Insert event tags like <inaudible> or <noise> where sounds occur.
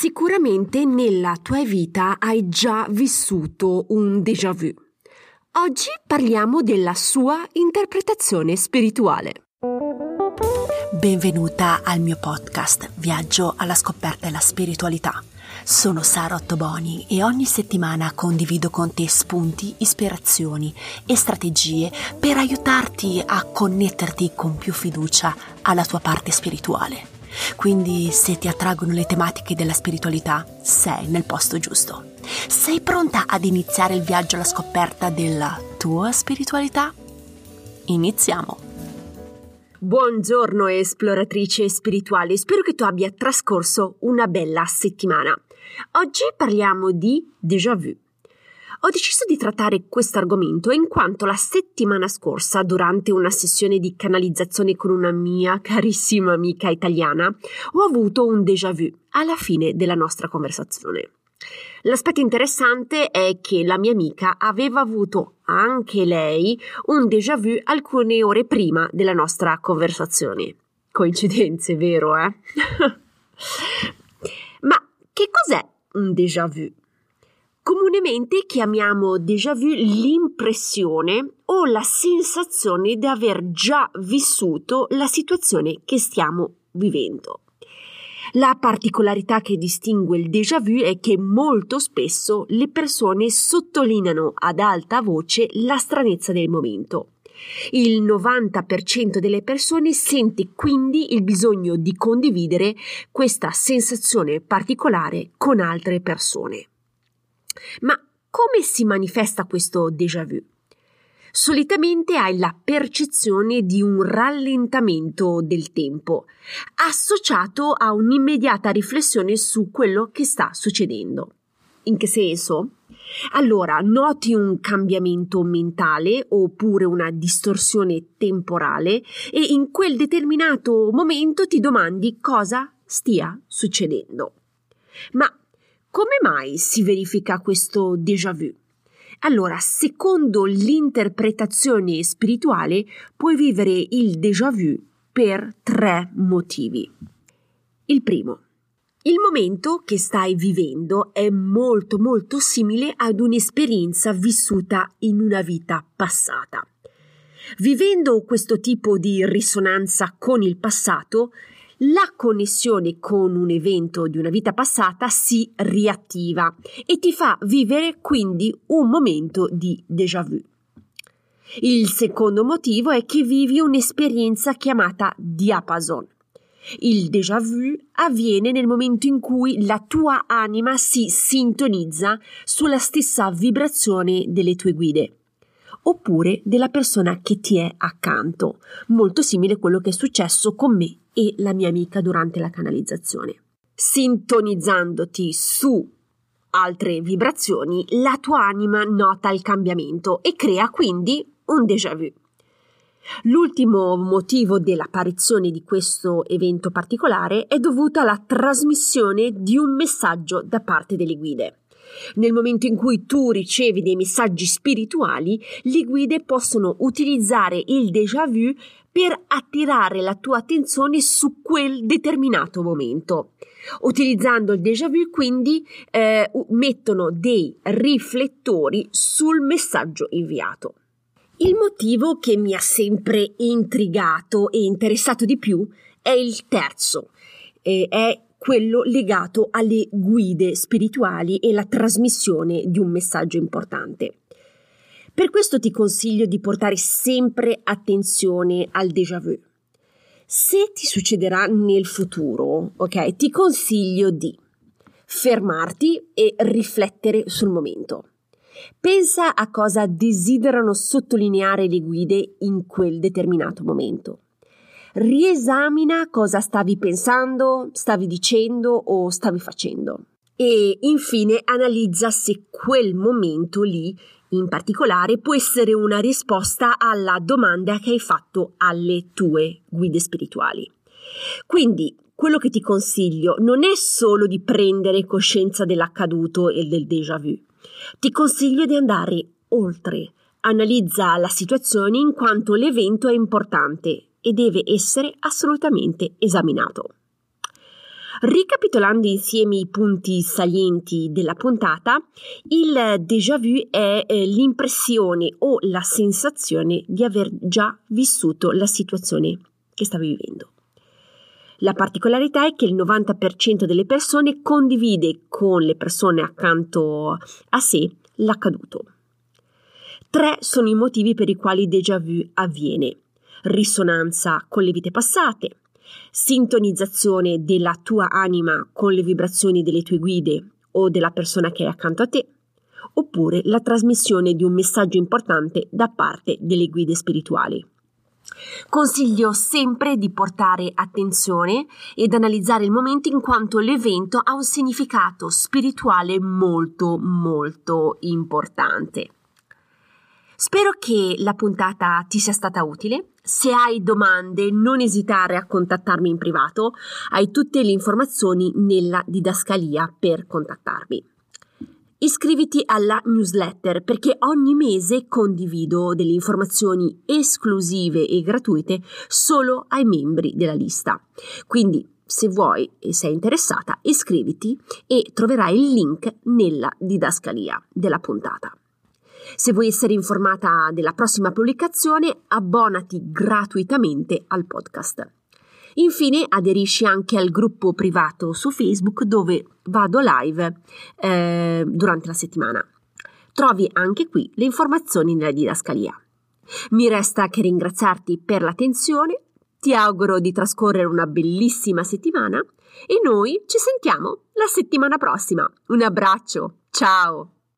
Sicuramente nella tua vita hai già vissuto un déjà vu. Oggi parliamo della sua interpretazione spirituale. Benvenuta al mio podcast Viaggio alla scoperta della spiritualità. Sono Sara Ottoboni e ogni settimana condivido con te spunti, ispirazioni e strategie per aiutarti a connetterti con più fiducia alla tua parte spirituale. Quindi se ti attraggono le tematiche della spiritualità, sei nel posto giusto. Sei pronta ad iniziare il viaggio alla scoperta della tua spiritualità? Iniziamo! Buongiorno esploratrice spirituale, spero che tu abbia trascorso una bella settimana. Oggi parliamo di déjà vu. Ho deciso di trattare questo argomento in quanto la settimana scorsa, durante una sessione di canalizzazione con una mia carissima amica italiana, ho avuto un déjà vu alla fine della nostra conversazione. L'aspetto interessante è che la mia amica aveva avuto anche lei un déjà vu alcune ore prima della nostra conversazione. Coincidenze, vero, eh? <laughs> Ma che cos'è un déjà vu? Comunemente chiamiamo déjà vu l'impressione o la sensazione di aver già vissuto la situazione che stiamo vivendo. La particolarità che distingue il déjà vu è che molto spesso le persone sottolineano ad alta voce la stranezza del momento. Il 90% delle persone sente quindi il bisogno di condividere questa sensazione particolare con altre persone. Ma come si manifesta questo déjà vu? Solitamente hai la percezione di un rallentamento del tempo, associato a un'immediata riflessione su quello che sta succedendo. In che senso? Allora, noti un cambiamento mentale oppure una distorsione temporale e in quel determinato momento ti domandi cosa stia succedendo. Ma come mai si verifica questo déjà vu? Allora, secondo l'interpretazione spirituale, puoi vivere il déjà vu per tre motivi. Il primo, il momento che stai vivendo è molto molto simile ad un'esperienza vissuta in una vita passata. Vivendo questo tipo di risonanza con il passato, la connessione con un evento di una vita passata si riattiva e ti fa vivere quindi un momento di déjà vu. Il secondo motivo è che vivi un'esperienza chiamata diapason. Il déjà vu avviene nel momento in cui la tua anima si sintonizza sulla stessa vibrazione delle tue guide oppure della persona che ti è accanto, molto simile a quello che è successo con me e la mia amica durante la canalizzazione. Sintonizzandoti su altre vibrazioni, la tua anima nota il cambiamento e crea quindi un déjà vu. L'ultimo motivo dell'apparizione di questo evento particolare è dovuto alla trasmissione di un messaggio da parte delle guide. Nel momento in cui tu ricevi dei messaggi spirituali, le guide possono utilizzare il déjà vu per attirare la tua attenzione su quel determinato momento. Utilizzando il déjà vu, quindi, eh, mettono dei riflettori sul messaggio inviato. Il motivo che mi ha sempre intrigato e interessato di più è il terzo, eh, è quello legato alle guide spirituali e la trasmissione di un messaggio importante. Per questo ti consiglio di portare sempre attenzione al déjà vu. Se ti succederà nel futuro, ok, ti consiglio di fermarti e riflettere sul momento. Pensa a cosa desiderano sottolineare le guide in quel determinato momento riesamina cosa stavi pensando, stavi dicendo o stavi facendo. E infine analizza se quel momento lì in particolare può essere una risposta alla domanda che hai fatto alle tue guide spirituali. Quindi quello che ti consiglio non è solo di prendere coscienza dell'accaduto e del déjà vu. Ti consiglio di andare oltre. Analizza la situazione in quanto l'evento è importante e deve essere assolutamente esaminato. Ricapitolando insieme i punti salienti della puntata, il déjà vu è eh, l'impressione o la sensazione di aver già vissuto la situazione che stavi vivendo. La particolarità è che il 90% delle persone condivide con le persone accanto a sé l'accaduto. Tre sono i motivi per i quali il déjà vu avviene. Risonanza con le vite passate, sintonizzazione della tua anima con le vibrazioni delle tue guide o della persona che è accanto a te, oppure la trasmissione di un messaggio importante da parte delle guide spirituali. Consiglio sempre di portare attenzione ed analizzare il momento in quanto l'evento ha un significato spirituale molto molto importante. Spero che la puntata ti sia stata utile. Se hai domande, non esitare a contattarmi in privato. Hai tutte le informazioni nella didascalia per contattarmi. Iscriviti alla newsletter perché ogni mese condivido delle informazioni esclusive e gratuite solo ai membri della lista. Quindi se vuoi e sei interessata, iscriviti e troverai il link nella didascalia della puntata. Se vuoi essere informata della prossima pubblicazione, abbonati gratuitamente al podcast. Infine aderisci anche al gruppo privato su Facebook dove vado live eh, durante la settimana. Trovi anche qui le informazioni nella didascalia. Mi resta che ringraziarti per l'attenzione, ti auguro di trascorrere una bellissima settimana e noi ci sentiamo la settimana prossima. Un abbraccio, ciao!